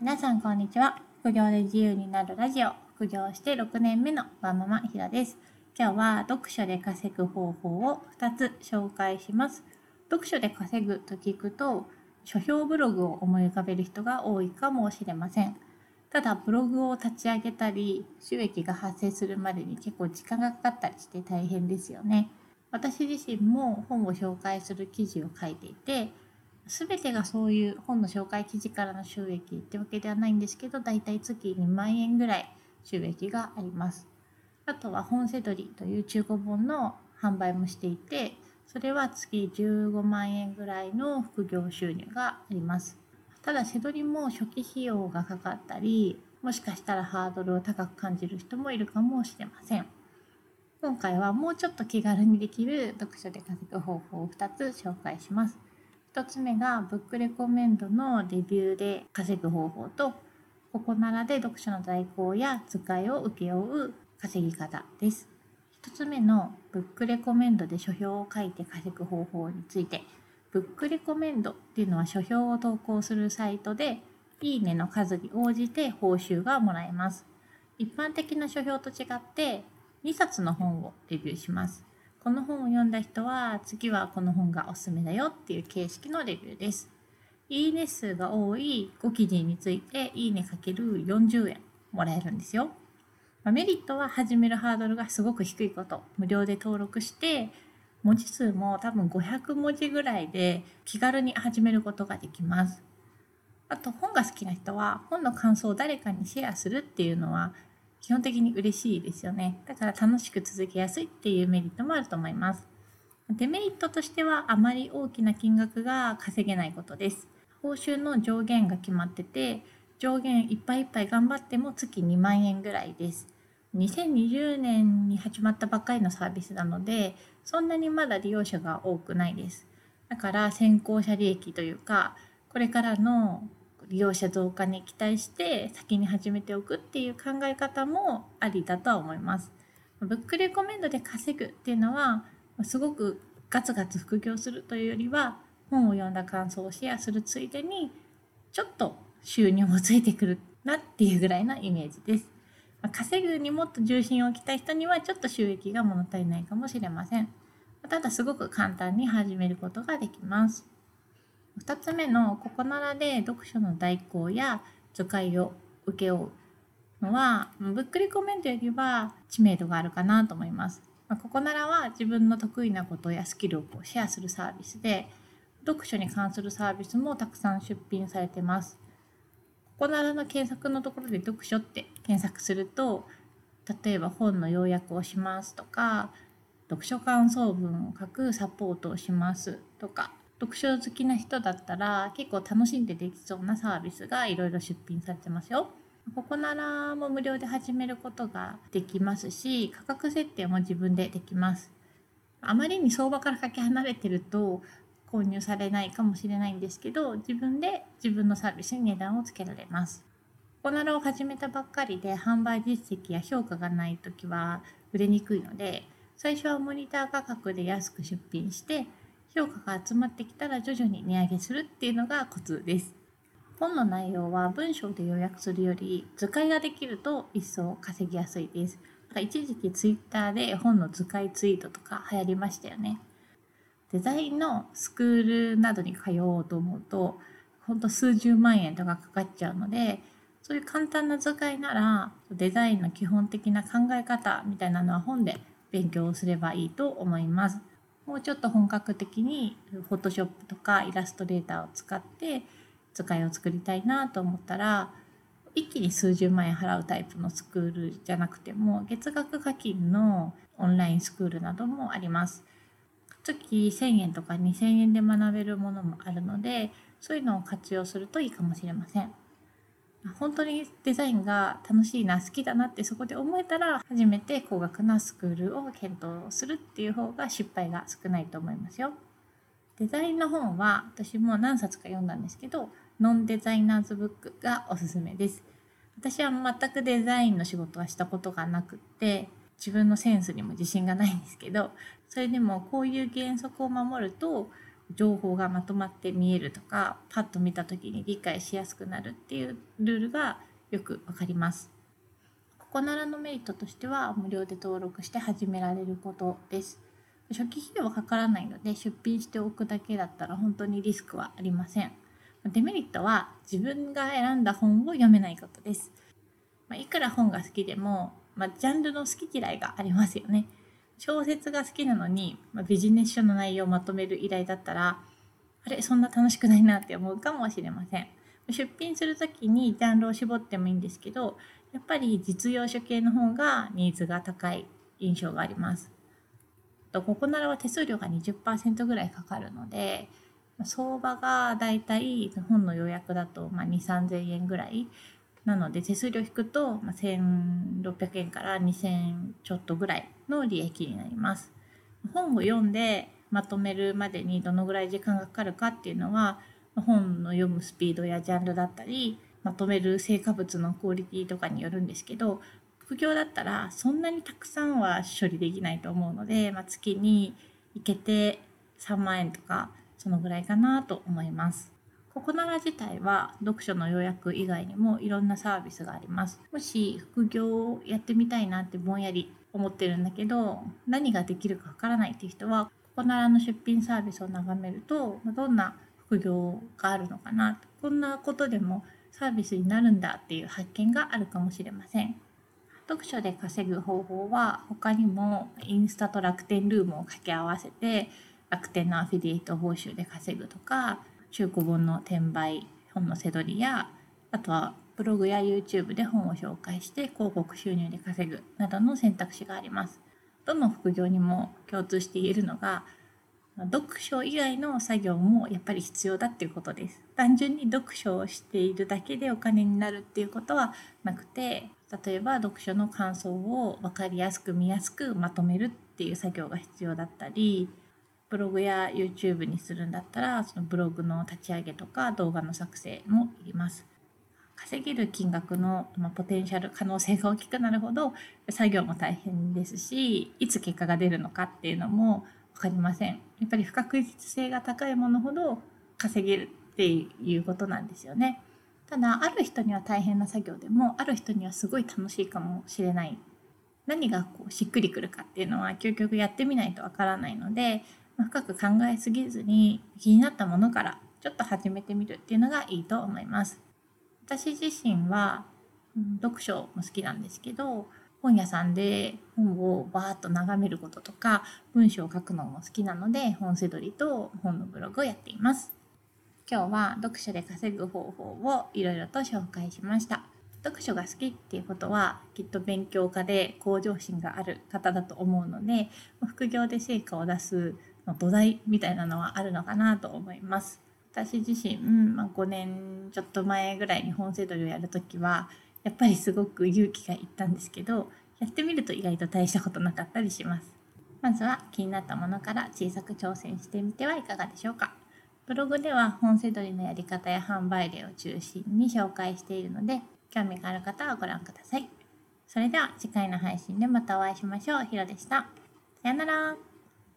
皆さんこんにちは。副業で自由になるラジオ。副業して6年目のワンママひらです。今日は読書で稼ぐ方法を2つ紹介します。読書で稼ぐと聞くと書評ブログを思い浮かべる人が多いかもしれません。ただブログを立ち上げたり収益が発生するまでに結構時間がかかったりして大変ですよね。私自身も本を紹介する記事を書いていて全てがそういう本の紹介記事からの収益ってわけではないんですけどだいたい月2万円ぐらい収益があります。あとは本セドリという中古本の販売もしていてそれは月15万円ぐらいの副業収入があります。ただセドリも初期費用がかかったりもしかしたらハードルを高く感じる人もいるかもしれません。今回はもうちょっと気軽にできる読書で稼ぐ方法を2つ紹介します。1つ目がブックレコメンドのレビューで稼ぐ方法と、ここならで読書の代行や使いを請け負う稼ぎ方です。1つ目のブックレコメンドで書評を書いて稼ぐ方法について、ブックレコメンドっていうのは書評を投稿するサイトで、いいねの数に応じて報酬がもらえます。一般的な書評と違って2冊の本をレビューします。この本を読んだ人は次はこの本がおすすめだよっていう形式のレビューです。いいね数が多い5記事についていいねかける40円もらえるんですよ。まメリットは始めるハードルがすごく低いこと。無料で登録して文字数も多分500文字ぐらいで気軽に始めることができます。あと本が好きな人は本の感想を誰かにシェアするっていうのは基本的に嬉しいですよね。だから楽しく続けやすいっていうメリットもあると思います。デメリットとしてはあまり大きな金額が稼げないことです。報酬の上限が決まってて、上限いっぱいいっぱい頑張っても月2万円ぐらいです。2020年に始まったばっかりのサービスなので、そんなにまだ利用者が多くないです。だから先行者利益というか、これからの利用者増加に期待して先に始めておくっていう考え方もありだとは思います。ブックレコメンドで稼ぐっていうのはすごくガツガツ副業するというよりは本を読んだ感想をシェアするついでにちょっと収入もついてくるなっていうぐらいのイメージです。稼ぐにもっと重心を置きたい人にはちょっと収益が物足りないかもしれません。ただすごく簡単に始めることができます。2つ目のここならで読書の代行や使いを請け負うのはブックリコメントよりは知名度があるかなと思います。まここならは自分の得意なことやスキルをこうシェアするサービスで読書に関するサービスもたくさん出品されてます。ここならの検索のところで読書って検索すると例えば本の要約をしますとか読書感想文を書くサポートをしますとか読書好きな人だったら結構楽しんでできそうなサービスがいろいろ出品されてますよ。ここならも無料で始めることができますし価格設定も自分でできます。あまりに相場からかけ離れてると購入されないかもしれないんですけど自分で自分のサービスに値段をつけられます。コナラを始めたばっかりで販売実績や評価がない時は売れにくいので最初はモニター価格で安く出品して評価が集まってきたら徐々に値上げするっていうのがコツです。本の内容は文章で要約するより図解ができると一層稼ぎやすいです。一時期ツイッターで本の図解ツイートとか流行りましたよね。デザインのスクールなどに通おうと思うと、ほんと数十万円とかかかっちゃうので、そういう簡単な図解ならデザインの基本的な考え方みたいなのは本で勉強すればいいと思います。もうちょっと本格的に Photoshop とかイラストレーターを使って図解を作りたいなと思ったら一気に数十万円払うタイプのスクールじゃなくても月額課金のオンラインスクールなどもあります。月1000円とか2000円で学べるものもあるのでそういうのを活用するといいかもしれません。本当にデザインが楽しいな好きだなってそこで思えたら初めて高額なスクールを検討するっていう方が失敗が少ないと思いますよ。デザインの本は私も何冊か読んだんですけどノンデザイナーズブックがおすすめです。私は全くデザインの仕事はしたことがなくって自分のセンスにも自信がないんですけどそれでもこういう原則を守ると情報がまとまって見えるとかパッと見た時に理解しやすくなるっていうルールがよくわかります。ここならのメリットとしては無料で登録して始められることです。初期費用はかからないので出品しておくだけだったら本当にリスクはありません。デメリットは自分が選んだ本を読めないことです。まあ、いくら本が好きでも、まあ、ジャンルの好き嫌いがありますよね。小説が好きなのに、まあ、ビジネス書の内容をまとめる依頼だったら、あれ、そんな楽しくないなって思うかもしれません。出品する時にジャンルを絞ってもいいんですけど、やっぱり実用書系の方がニーズが高い印象があります。とここならは手数料が20%ぐらいかかるので、相場がだいたい本の予約だとま2、3000円ぐらいなので手数料引くと1600円から2000ちょっとぐらいの利益になります。本を読んでまとめるまでにどのぐらい時間がかかるかっていうのは本の読むスピードやジャンルだったりまとめる成果物のクオリティとかによるんですけど副業だったらそんなにたくさんは処理できないと思うので、まあ、月に行けて3万円とかそのぐらいかなと思います。ココナラ自体は読書の予約以外にもいろんなサービスがあります。もし副業をやってみたいなってぼんやり思ってるんだけど何ができるかわからないっていう人はココナラの出品サービスを眺めるとどんな副業があるのかなこんなことでもサービスになるんだっていう発見があるかもしれません。読書で稼ぐ方法は他にもインスタと楽天ルームを掛け合わせて楽天のアフィリエイト報酬で稼ぐとか中古本の転売本のせどりやあとはブログや YouTube で本を紹介して広告収入で稼ぐなどの選択肢があります。どの副業にも共通して言えるのが読書以外の作業もやっぱり必要だっていうことです。単純に読書をしているだけでお金になるっていうことはなくて例えば読書の感想を分かりやすく見やすくまとめるっていう作業が必要だったりブログや YouTube にするんだったらそのブログの立ち上げとか動画の作成もいります。稼げる金額の、まポテンシャル可能性が大きくなるほど作業も大変ですしいつ結果が出るのかっていうのも分かりません。やっぱり不確実性が高いものほど稼げるっていうことなんですよね。ただある人には大変な作業でもある人にはすごい楽しいかもしれない何がこうしっくりくるかっていうのは究極やってみないとわからないので深く考えすぎずに気になったものからちょっと始めてみるっていうのがいいと思います。私自身は、読書も好きなんですけど本屋さんで本をバーッと眺めることとか文章を書くのも好きなので本せどりと本のブログをやっています。今日は読書で稼ぐ方法をいろいろと紹介しました。読書が好きっていうことはきっと勉強家で向上心がある方だと思うので副業で成果を出すの土台みたいなのはあるのかなと思います。私自身、まあ、5年ちょっと前ぐらいに本セドリをやるときはやっぱりすごく勇気がいったんですけどやってみると意外と大したことなかったりします。まずは気になったものから小さく挑戦してみてはいかがでしょうか。ブログでは本セドリのやり方や販売例を中心に紹介しているので興味がある方はご覧ください。それでは次回の配信でまたお会いしましょう。ひろでした。さよなら。